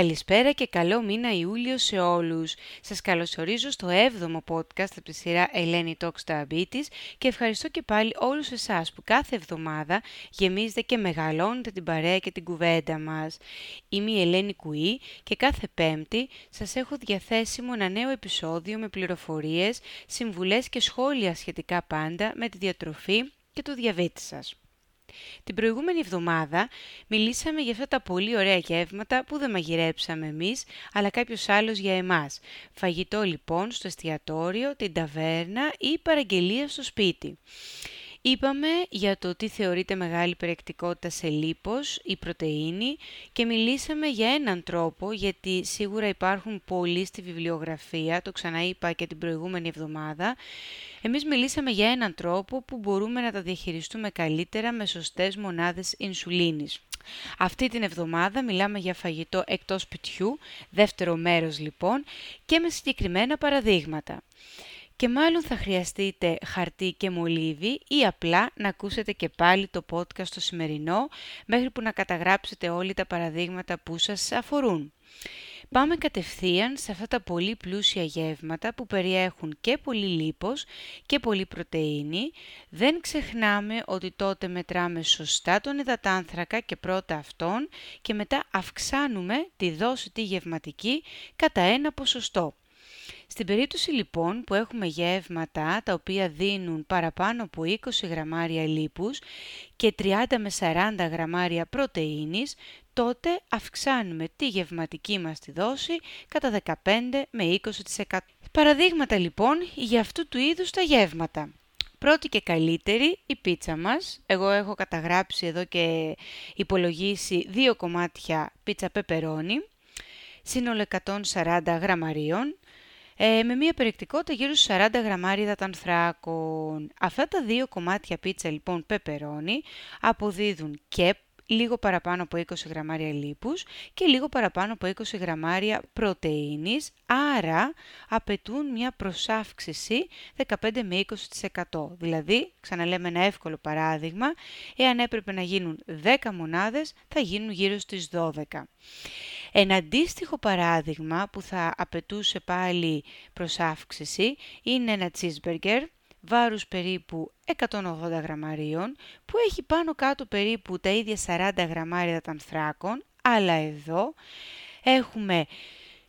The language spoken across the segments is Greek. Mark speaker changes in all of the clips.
Speaker 1: Καλησπέρα και καλό μήνα Ιούλιο σε όλους. Σας καλωσορίζω στο 7ο podcast από τη σειρά Ελένη Talks Diabetes και ευχαριστώ και πάλι όλους εσάς που κάθε εβδομάδα γεμίζετε και μεγαλώνετε την παρέα και την κουβέντα μας. Είμαι η Ελένη Κουή και κάθε πέμπτη σας έχω διαθέσιμο ένα νέο επεισόδιο με πληροφορίες, συμβουλές και σχόλια σχετικά πάντα με τη διατροφή και το διαβήτη σας. Την προηγούμενη εβδομάδα μιλήσαμε για αυτά τα πολύ ωραία γεύματα που δεν μαγειρέψαμε εμείς, αλλά κάποιος άλλος για εμάς. Φαγητό λοιπόν στο εστιατόριο, την ταβέρνα ή παραγγελία στο σπίτι. Είπαμε για το τι θεωρείται μεγάλη περιεκτικότητα σε λίπος ή πρωτεΐνη και μιλήσαμε για έναν τρόπο γιατί σίγουρα υπάρχουν πολλοί στη βιβλιογραφία, το ξαναείπα και την προηγούμενη εβδομάδα. Εμείς μιλήσαμε για έναν τρόπο που μπορούμε να τα διαχειριστούμε καλύτερα με σωστές μονάδες ινσουλίνης. Αυτή την εβδομάδα μιλάμε για φαγητό εκτός σπιτιού, δεύτερο μέρος λοιπόν, και με συγκεκριμένα παραδείγματα και μάλλον θα χρειαστείτε χαρτί και μολύβι ή απλά να ακούσετε και πάλι το podcast το σημερινό μέχρι που να καταγράψετε όλοι τα παραδείγματα που σας αφορούν. Πάμε κατευθείαν σε αυτά τα πολύ πλούσια γεύματα που περιέχουν και πολύ λίπος και πολύ πρωτεΐνη. Δεν ξεχνάμε ότι τότε μετράμε σωστά τον υδατάνθρακα και πρώτα αυτόν και μετά αυξάνουμε τη δόση τη γευματική κατά ένα ποσοστό. Στην περίπτωση λοιπόν που έχουμε γεύματα τα οποία δίνουν παραπάνω από 20 γραμμάρια λίπους και 30 με 40 γραμμάρια πρωτεΐνης, τότε αυξάνουμε τη γευματική μας τη δόση κατά 15 με 20%. Παραδείγματα λοιπόν για αυτού του είδους τα γεύματα. Πρώτη και καλύτερη η πίτσα μας. Εγώ έχω καταγράψει εδώ και υπολογίσει δύο κομμάτια πίτσα πεπερώνι, σύνολο 140 γραμμαρίων, ε, με μια περιεκτικότητα γύρω στους 40 γραμμάρια υδατανθράκων. Αυτά τα δύο κομμάτια πίτσα λοιπόν πεπερώνι αποδίδουν και λίγο παραπάνω από 20 γραμμάρια λίπους και λίγο παραπάνω από 20 γραμμάρια πρωτεΐνης, άρα απαιτούν μια προσάυξηση 15 με 20%. Δηλαδή, ξαναλέμε ένα εύκολο παράδειγμα, εάν έπρεπε να γίνουν 10 μονάδες, θα γίνουν γύρω στις 12. Ένα αντίστοιχο παράδειγμα που θα απαιτούσε πάλι προσάυξηση είναι ένα cheeseburger βάρους περίπου 180 γραμμαρίων που έχει πάνω κάτω περίπου τα ίδια 40 γραμμάρια ανθράκων, αλλά εδώ έχουμε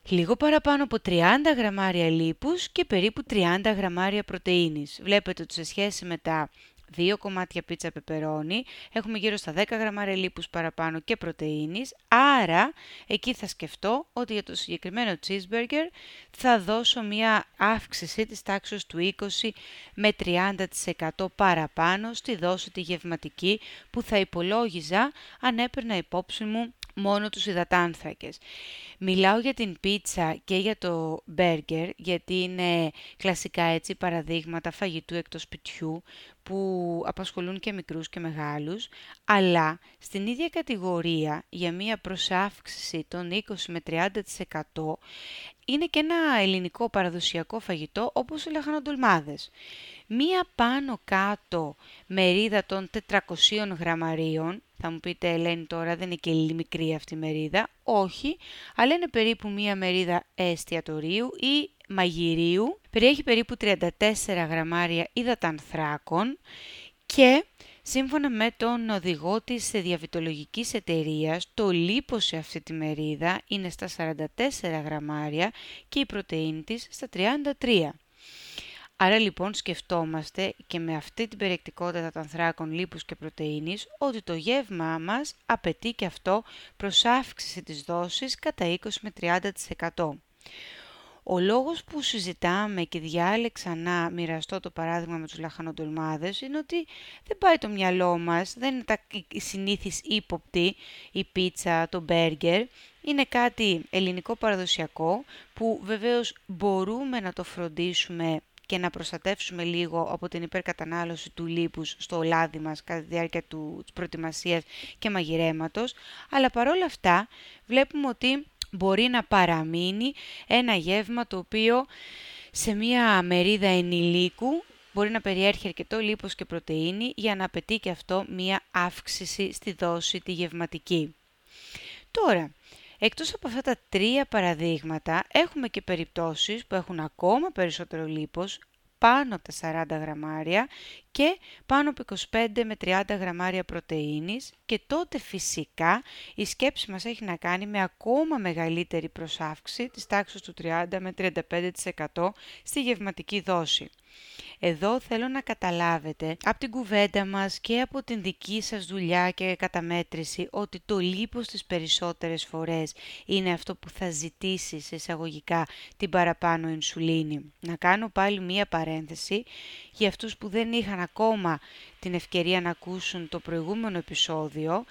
Speaker 1: λίγο παραπάνω από 30 γραμμάρια λίπους και περίπου 30 γραμμάρια πρωτεΐνης. Βλέπετε ότι σε σχέση με τα δύο κομμάτια πίτσα πεπερώνι, έχουμε γύρω στα 10 γραμμάρια λίπους παραπάνω και πρωτεΐνης, άρα εκεί θα σκεφτώ ότι για το συγκεκριμένο cheeseburger θα δώσω μια αύξηση της τάξης του 20 με 30% παραπάνω στη δόση τη γευματική που θα υπολόγιζα αν έπαιρνα υπόψη μου μόνο τους υδατάνθρακες. Μιλάω για την πίτσα και για το μπέργκερ, γιατί είναι κλασικά έτσι παραδείγματα φαγητού εκτός σπιτιού που απασχολούν και μικρούς και μεγάλους, αλλά στην ίδια κατηγορία για μία προσάυξηση των 20 με 30% είναι και ένα ελληνικό παραδοσιακό φαγητό όπως οι λαχανοτολμάδες. Μία πάνω κάτω μερίδα των 400 γραμμαρίων θα μου πείτε, Ελένη, τώρα δεν είναι και μικρή αυτή η μερίδα. Όχι, αλλά είναι περίπου μία μερίδα εστιατορίου ή μαγειρίου. Περιέχει περίπου 34 γραμμάρια υδατανθράκων και Σύμφωνα με τον οδηγό της διαβητολογικής εταιρείας, το λίπος σε αυτή τη μερίδα είναι στα 44 γραμμάρια και η πρωτεΐνη της στα 33. Άρα λοιπόν σκεφτόμαστε και με αυτή την περιεκτικότητα των ανθράκων λίπους και πρωτεΐνης ότι το γεύμά μας απαιτεί και αυτό προς αύξηση της δόσης κατά 20 με 30%. Ο λόγος που συζητάμε και διάλεξα να μοιραστώ το παράδειγμα με τους λαχανοτολμάδες είναι ότι δεν πάει το μυαλό μας, δεν είναι τα συνήθις ύποπτη, η πίτσα, το μπέργκερ. Είναι κάτι ελληνικό παραδοσιακό που βεβαίως μπορούμε να το φροντίσουμε και να προστατεύσουμε λίγο από την υπερκατανάλωση του λίπους στο λάδι μας κατά τη διάρκεια του, της προετοιμασίας και μαγειρέματος, αλλά παρόλα αυτά βλέπουμε ότι μπορεί να παραμείνει ένα γεύμα το οποίο σε μία μερίδα ενηλίκου μπορεί να περιέρχει αρκετό λίπος και πρωτεΐνη για να απαιτεί και αυτό μία αύξηση στη δόση τη γευματική. Τώρα, Εκτός από αυτά τα τρία παραδείγματα, έχουμε και περιπτώσεις που έχουν ακόμα περισσότερο λίπος, πάνω από τα 40 γραμμάρια και πάνω από 25 με 30 γραμμάρια πρωτεΐνης και τότε φυσικά η σκέψη μας έχει να κάνει με ακόμα μεγαλύτερη προσάυξη της τάξης του 30 με 35% στη γευματική δόση. Εδώ θέλω να καταλάβετε από την κουβέντα μας και από την δική σας δουλειά και καταμέτρηση ότι το λίπος τις περισσότερες φορές είναι αυτό που θα ζητήσει σε εισαγωγικά την παραπάνω ινσουλίνη. Να κάνω πάλι μία παρένθεση για αυτούς που δεν είχαν ακόμα την ευκαιρία να ακούσουν το προηγούμενο επεισόδιο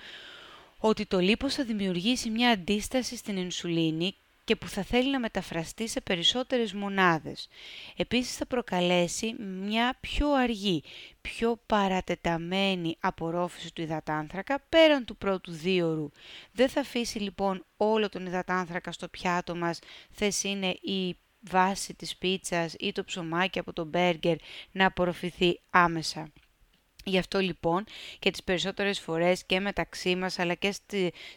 Speaker 1: ότι το λίπος θα δημιουργήσει μια αντίσταση στην ινσουλίνη και που θα θέλει να μεταφραστεί σε περισσότερες μονάδες. Επίσης θα προκαλέσει μια πιο αργή, πιο παρατεταμένη απορρόφηση του υδατάνθρακα πέραν του πρώτου δίωρου. Δεν θα αφήσει λοιπόν όλο τον υδατάνθρακα στο πιάτο μας, θες είναι η βάση της πίτσας ή το ψωμάκι από το μπέργκερ να απορροφηθεί άμεσα. Γι' αυτό λοιπόν και τις περισσότερες φορές και μεταξύ μας αλλά και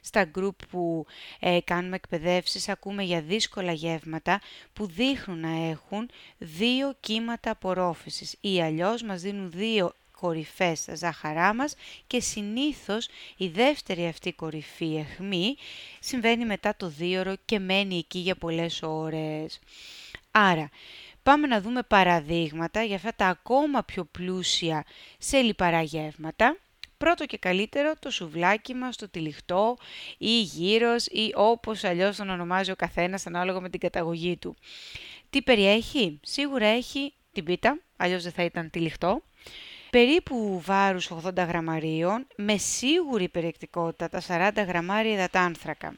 Speaker 1: στα γκρουπ που ε, κάνουμε εκπαιδεύσεις ακούμε για δύσκολα γεύματα που δείχνουν να έχουν δύο κύματα απορρόφησης ή αλλιώς μας δίνουν δύο κορυφές στα ζάχαρά μας και συνήθως η δεύτερη αυτή κορυφή εχμή συμβαίνει μετά το δίωρο και μένει εκεί για πολλές ώρες. Άρα, πάμε να δούμε παραδείγματα για αυτά τα ακόμα πιο πλούσια σε λιπαρά γεύματα. Πρώτο και καλύτερο το σουβλάκι μας, το τυλιχτό ή γύρος ή όπως αλλιώς τον ονομάζει ο καθένας ανάλογα με την καταγωγή του. Τι περιέχει; Σίγουρα έχει την πίτα, αλλιώς δεν θα ήταν τυλιχτό. Περίπου βάρους 80 γραμμαρίων, με σίγουρη περιεκτικότητα τα 40 γραμμάρια υδατάνθρακα.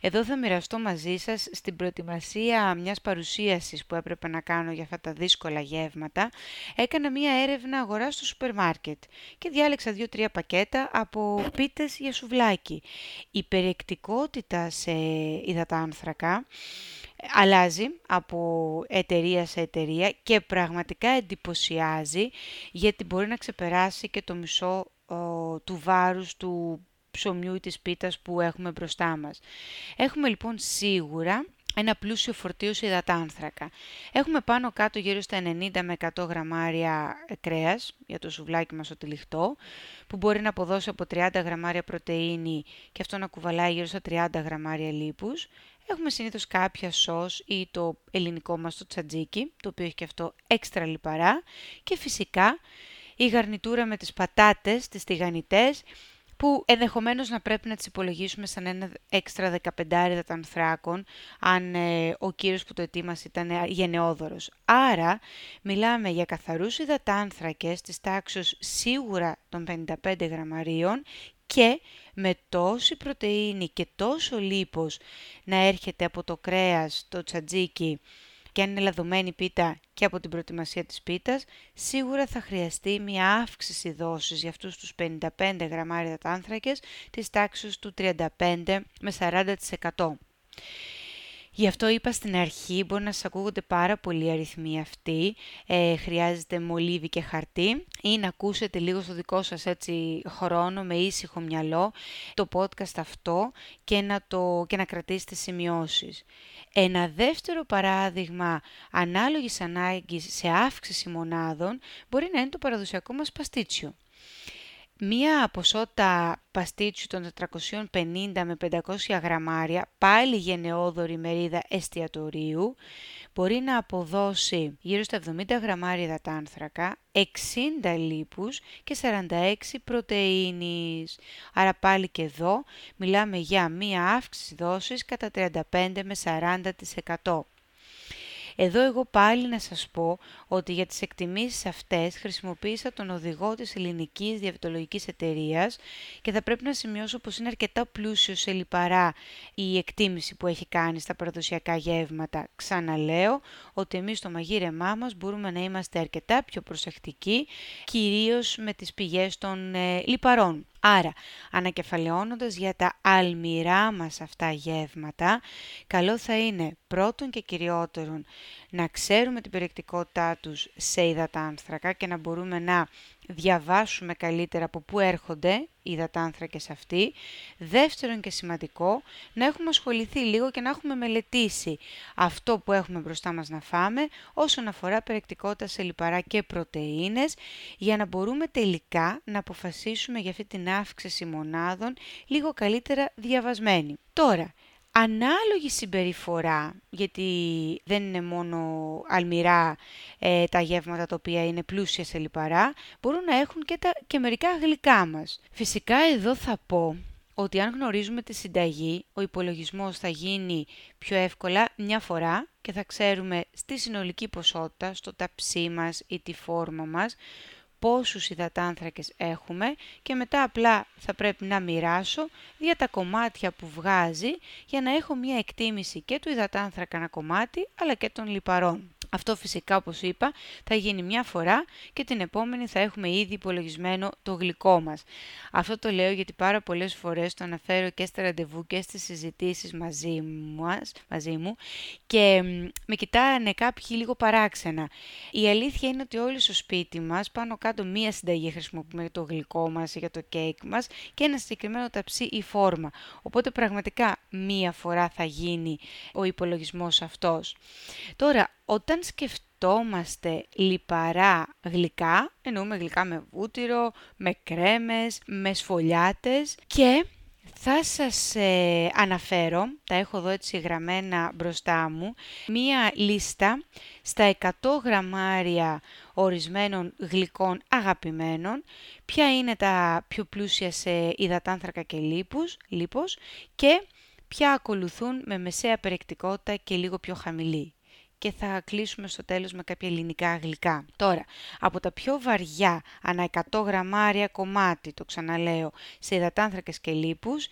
Speaker 1: Εδώ θα μοιραστώ μαζί σας στην προετοιμασία μιας παρουσίασης που έπρεπε να κάνω για αυτά τα δύσκολα γεύματα. Έκανα μια έρευνα αγοράς στο σούπερ μάρκετ και διάλεξα δύο-τρία πακέτα από πίτες για σουβλάκι. Η περιεκτικότητα σε υδατάνθρακα αλλάζει από εταιρεία σε εταιρεία και πραγματικά εντυπωσιάζει γιατί μπορεί να ξεπεράσει και το μισό του βάρους του ψωμιού ή της πίτας που έχουμε μπροστά μας. Έχουμε λοιπόν σίγουρα ένα πλούσιο φορτίο σε υδατάνθρακα. Έχουμε πάνω κάτω γύρω στα 90 με 100 γραμμάρια κρέας για το σουβλάκι μας το τυλιχτό, που μπορεί να αποδώσει από 30 γραμμάρια πρωτεΐνη και αυτό να κουβαλάει γύρω στα 30 γραμμάρια λίπους. Έχουμε συνήθως κάποια σως ή το ελληνικό μας το τσατζίκι, το οποίο έχει και αυτό έξτρα λιπαρά. Και φυσικά η γαρνιτούρα με τις πατάτες, τις τηγανιτές, που ενδεχομένως να πρέπει να τις υπολογίσουμε σαν ένα έξτρα 15 ανθράκων, αν ε, ο κύριος που το ετοίμασε ήταν ε, γενναιόδωρος. Άρα, μιλάμε για καθαρούς υδατάνθρακες της τάξης σίγουρα των 55 γραμμαρίων και με τόση πρωτεΐνη και τόσο λίπος να έρχεται από το κρέας, το τσατζίκι και αν είναι λαδωμένη πίτα και από την προετοιμασία της πίτας, σίγουρα θα χρειαστεί μια αύξηση δόσης για αυτούς τους 55 γραμμάρια άνθρακες της τάξης του 35 με 40%. Γι' αυτό είπα στην αρχή, μπορεί να σας ακούγονται πάρα πολλοί αριθμοί αυτοί, ε, χρειάζεται μολύβι και χαρτί ή να ακούσετε λίγο στο δικό σας έτσι χρόνο με ήσυχο μυαλό το podcast αυτό και να, το, και να κρατήσετε σημειώσεις. Ένα δεύτερο παράδειγμα ανάλογης ανάγκης σε αύξηση μονάδων μπορεί να είναι το παραδοσιακό μας παστίτσιο. Μία ποσότητα παστίτσιου των 450 με 500 γραμμάρια, πάλι γενναιόδορη μερίδα εστιατορίου, μπορεί να αποδώσει γύρω στα 70 γραμμάρια υδατάνθρακα, 60 λίπους και 46 πρωτεΐνης. Άρα πάλι και εδώ μιλάμε για μία αύξηση δόσης κατά 35 με 40%. Εδώ εγώ πάλι να σας πω ότι για τις εκτιμήσεις αυτές χρησιμοποίησα τον οδηγό της ελληνικής διαβητολογικής εταιρείας και θα πρέπει να σημειώσω πως είναι αρκετά πλούσιο σε λιπαρά η εκτίμηση που έχει κάνει στα παραδοσιακά γεύματα. Ξαναλέω ότι εμείς στο μαγείρεμά μας μπορούμε να είμαστε αρκετά πιο προσεκτικοί, κυρίως με τις πηγές των ε, λιπαρών. Άρα, ανακεφαλαιώνοντας για τα αλμυρά μας αυτά γεύματα, καλό θα είναι πρώτον και κυριότερον να ξέρουμε την περιεκτικότητά τους σε υδατάνθρακα και να μπορούμε να διαβάσουμε καλύτερα από πού έρχονται οι υδατάνθρακες αυτοί. Δεύτερον και σημαντικό, να έχουμε ασχοληθεί λίγο και να έχουμε μελετήσει αυτό που έχουμε μπροστά μας να φάμε όσον αφορά περιεκτικότητα σε λιπαρά και πρωτεΐνες για να μπορούμε τελικά να αποφασίσουμε για αυτή την αύξηση μονάδων λίγο καλύτερα διαβασμένη. Τώρα, ανάλογη συμπεριφορά, γιατί δεν είναι μόνο αλμυρά ε, τα γεύματα τα οποία είναι πλούσια σε λιπαρά, μπορούν να έχουν και, τα, και μερικά γλυκά μας. Φυσικά εδώ θα πω ότι αν γνωρίζουμε τη συνταγή, ο υπολογισμός θα γίνει πιο εύκολα μια φορά και θα ξέρουμε στη συνολική ποσότητα, στο ταψί μας ή τη φόρμα μας, πόσους υδατάνθρακες έχουμε και μετά απλά θα πρέπει να μοιράσω για τα κομμάτια που βγάζει για να έχω μια εκτίμηση και του υδατάνθρακα ένα κομμάτι αλλά και των λιπαρών. Αυτό φυσικά όπως είπα θα γίνει μια φορά και την επόμενη θα έχουμε ήδη υπολογισμένο το γλυκό μας. Αυτό το λέω γιατί πάρα πολλές φορές το αναφέρω και στα ραντεβού και στις συζητήσεις μαζί, μας, μαζί μου και με κοιτάνε κάποιοι λίγο παράξενα. Η αλήθεια είναι ότι όλοι στο σπίτι μας πάνω κάτω μία συνταγή χρησιμοποιούμε για το γλυκό μας ή για το κέικ μας και ένα συγκεκριμένο ταψί ή φόρμα. Οπότε πραγματικά μία φορά θα γίνει ο υπολογισμός αυτός. Τώρα, όταν σκεφτόμαστε λιπαρά γλυκά, εννοούμε γλυκά με βούτυρο, με κρέμες, με σφολιάτες και θα σας ε, αναφέρω, τα έχω εδώ έτσι γραμμένα μπροστά μου, μία λίστα στα 100 γραμμάρια ορισμένων γλυκών αγαπημένων, ποια είναι τα πιο πλούσια σε υδατάνθρακα και λίπους, λίπος και ποια ακολουθούν με μεσαία περιεκτικότητα και λίγο πιο χαμηλή και θα κλείσουμε στο τέλος με κάποια ελληνικά γλυκά. Τώρα, από τα πιο βαριά, ανά 100 γραμμάρια κομμάτι, το ξαναλέω, σε υδατάνθρακες και λίπους,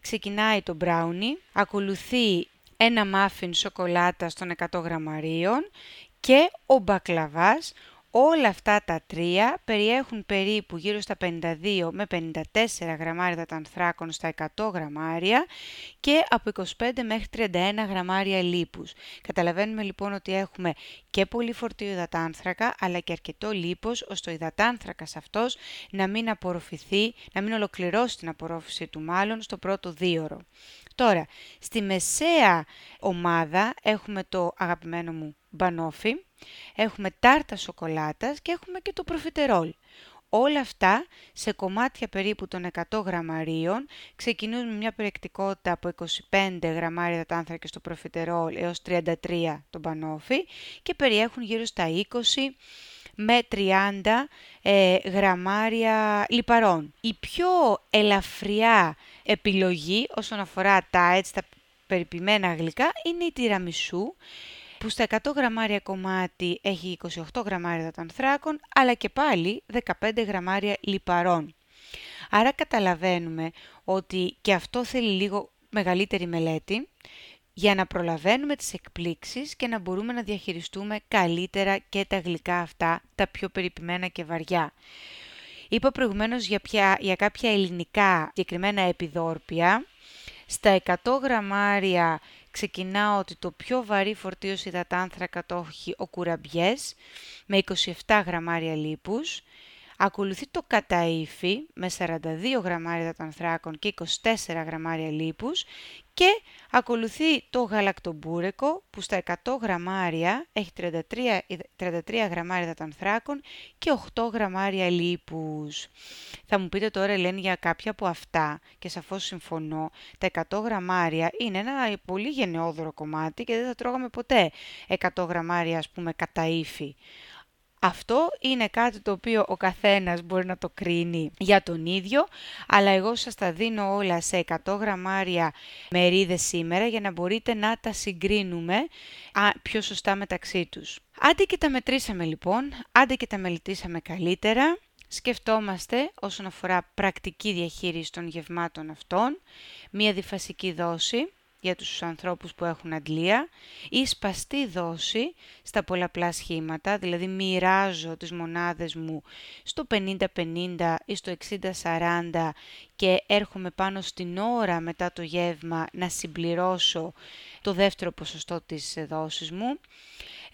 Speaker 1: ξεκινάει το μπράουνι, ακολουθεί ένα μάφιν σοκολάτα των 100 γραμμαρίων και ο μπακλαβάς, Όλα αυτά τα τρία περιέχουν περίπου γύρω στα 52 με 54 γραμμάρια ανθράκων στα 100 γραμμάρια και από 25 μέχρι 31 γραμμάρια λίπους. Καταλαβαίνουμε λοιπόν ότι έχουμε και πολύ φορτίο υδατάνθρακα αλλά και αρκετό λίπος ώστε ο υδατάνθρακας αυτός να μην απορροφηθεί, να μην ολοκληρώσει την απορρόφηση του μάλλον στο πρώτο δίωρο. Τώρα, στη μεσαία ομάδα έχουμε το αγαπημένο μου μπανόφι, έχουμε τάρτα σοκολάτας και έχουμε και το προφιτερόλ. Όλα αυτά σε κομμάτια περίπου των 100 γραμμαρίων ξεκινούν με μια περιεκτικότητα από 25 γραμμάρια τάνθρακα στο προφιτερόλ έως 33 το μπανόφι και περιέχουν γύρω στα 20 με 30 ε, γραμμάρια λιπαρών. Η πιο ελαφριά επιλογή όσον αφορά τα έτσι τα περιποιημένα γλυκά είναι η τυραμισού που στα 100 γραμμάρια κομμάτι έχει 28 γραμμάρια δατανθράκων, αλλά και πάλι 15 γραμμάρια λιπαρών. Άρα καταλαβαίνουμε ότι και αυτό θέλει λίγο μεγαλύτερη μελέτη για να προλαβαίνουμε τις εκπλήξεις και να μπορούμε να διαχειριστούμε καλύτερα και τα γλυκά αυτά, τα πιο περιποιημένα και βαριά. Είπα προηγουμένως για, για κάποια ελληνικά συγκεκριμένα επιδόρπια. Στα 100 γραμμάρια ξεκινάω ότι το πιο βαρύ φορτίο υδατάνθρακα το έχει ο κουραμπιές με 27 γραμμάρια λίπους. Ακολουθεί το καταΐφι με 42 γραμμάρια υδατανθράκων και 24 γραμμάρια λίπους και ακολουθεί το γαλακτομπούρεκο που στα 100 γραμμάρια έχει 33, 33 γραμμάρια υδατανθράκων και 8 γραμμάρια λίπους. Θα μου πείτε τώρα Ελένη για κάποια από αυτά και σαφώς συμφωνώ. Τα 100 γραμμάρια είναι ένα πολύ γενναιόδωρο κομμάτι και δεν θα τρώγαμε ποτέ 100 γραμμάρια ας πούμε κατά αυτό είναι κάτι το οποίο ο καθένας μπορεί να το κρίνει για τον ίδιο, αλλά εγώ σας τα δίνω όλα σε 100 γραμμάρια μερίδες σήμερα για να μπορείτε να τα συγκρίνουμε πιο σωστά μεταξύ τους. Άντε και τα μετρήσαμε λοιπόν, άντε και τα μελετήσαμε καλύτερα, σκεφτόμαστε όσον αφορά πρακτική διαχείριση των γευμάτων αυτών, μία διφασική δόση, για τους ανθρώπους που έχουν αντλία ή σπαστή δόση στα πολλαπλά σχήματα, δηλαδή μοιράζω τις μονάδες μου στο 50-50 ή στο 60-40 και έρχομαι πάνω στην ώρα μετά το γεύμα να συμπληρώσω το δεύτερο ποσοστό της δόσης μου.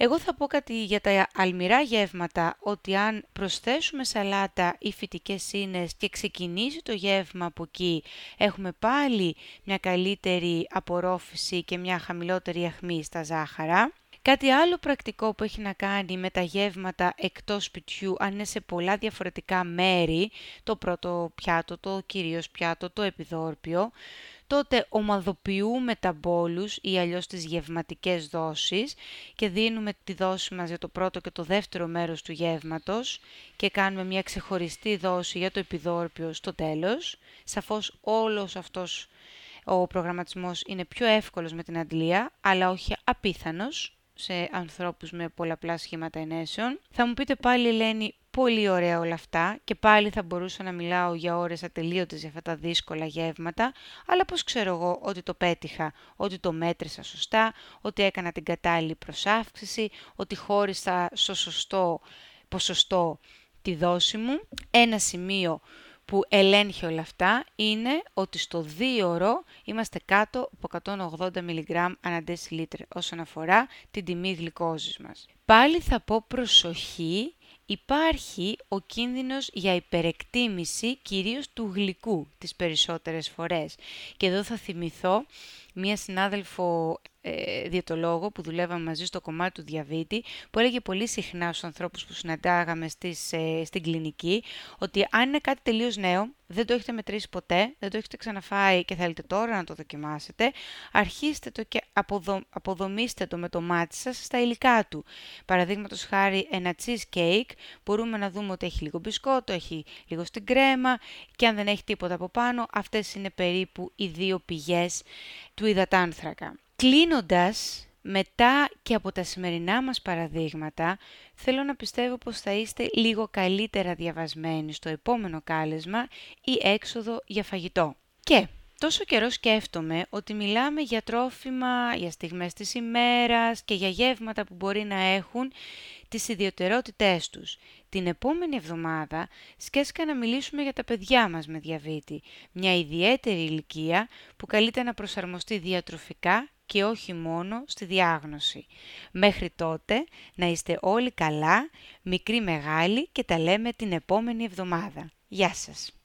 Speaker 1: Εγώ θα πω κάτι για τα αλμυρά γεύματα, ότι αν προσθέσουμε σαλάτα ή φυτικές σύνες και ξεκινήσει το γεύμα από εκεί, έχουμε πάλι μια καλύτερη απορρόφηση και μια χαμηλότερη αχμή στα ζάχαρα. Κάτι άλλο πρακτικό που έχει να κάνει με τα γεύματα εκτός σπιτιού, αν είναι σε πολλά διαφορετικά μέρη, το πρώτο πιάτο, το κυρίως πιάτο, το επιδόρπιο, τότε ομαδοποιούμε τα μπόλους ή αλλιώς τις γευματικές δόσεις και δίνουμε τη δόση μας για το πρώτο και το δεύτερο μέρος του γεύματος και κάνουμε μια ξεχωριστή δόση για το επιδόρπιο στο τέλος. Σαφώς όλος αυτός ο προγραμματισμός είναι πιο εύκολος με την αντλία, αλλά όχι απίθανος σε ανθρώπους με πολλαπλά σχήματα ενέσεων. Θα μου πείτε πάλι, Ελένη, πολύ ωραία όλα αυτά και πάλι θα μπορούσα να μιλάω για ώρες ατελείωτες για αυτά τα δύσκολα γεύματα, αλλά πώς ξέρω εγώ ότι το πέτυχα, ότι το μέτρησα σωστά, ότι έκανα την κατάλληλη προσάυξηση, ότι χώρισα στο σωστό ποσοστό τη δόση μου. Ένα σημείο που ελέγχει όλα αυτά είναι ότι στο 2 ώρο είμαστε κάτω από 180 mg ανά όσον αφορά την τιμή γλυκόζης μας. Πάλι θα πω προσοχή, υπάρχει ο κίνδυνος για υπερεκτίμηση κυρίως του γλυκού τις περισσότερες φορές. Και εδώ θα θυμηθώ μία συνάδελφο ε, διαιτολόγο που δουλεύαμε μαζί στο κομμάτι του διαβήτη, που έλεγε πολύ συχνά στους ανθρώπους που συναντάγαμε στις, ε, στην κλινική, ότι αν είναι κάτι τελείως νέο, δεν το έχετε μετρήσει ποτέ, δεν το έχετε ξαναφάει και θέλετε τώρα να το δοκιμάσετε, αρχίστε το και αποδο, αποδομήστε το με το μάτι σας στα υλικά του. Παραδείγματος χάρη ένα cheesecake, μπορούμε να δούμε ότι έχει λίγο μπισκότο, έχει λίγο στην κρέμα και αν δεν έχει τίποτα από πάνω, αυτές είναι περίπου οι δύο πηγές του υδατάνθρακα. Κλείνοντας, μετά και από τα σημερινά μας παραδείγματα, θέλω να πιστεύω πως θα είστε λίγο καλύτερα διαβασμένοι στο επόμενο κάλεσμα ή έξοδο για φαγητό. Και τόσο καιρό σκέφτομαι ότι μιλάμε για τρόφιμα, για στιγμές της ημέρας και για γεύματα που μπορεί να έχουν τις ιδιωτερότητές τους. Την επόμενη εβδομάδα σκέφτηκα να μιλήσουμε για τα παιδιά μας με διαβήτη, μια ιδιαίτερη ηλικία που καλείται να προσαρμοστεί διατροφικά και όχι μόνο στη διάγνωση. Μέχρι τότε να είστε όλοι καλά, μικροί μεγάλοι και τα λέμε την επόμενη εβδομάδα. Γεια σας!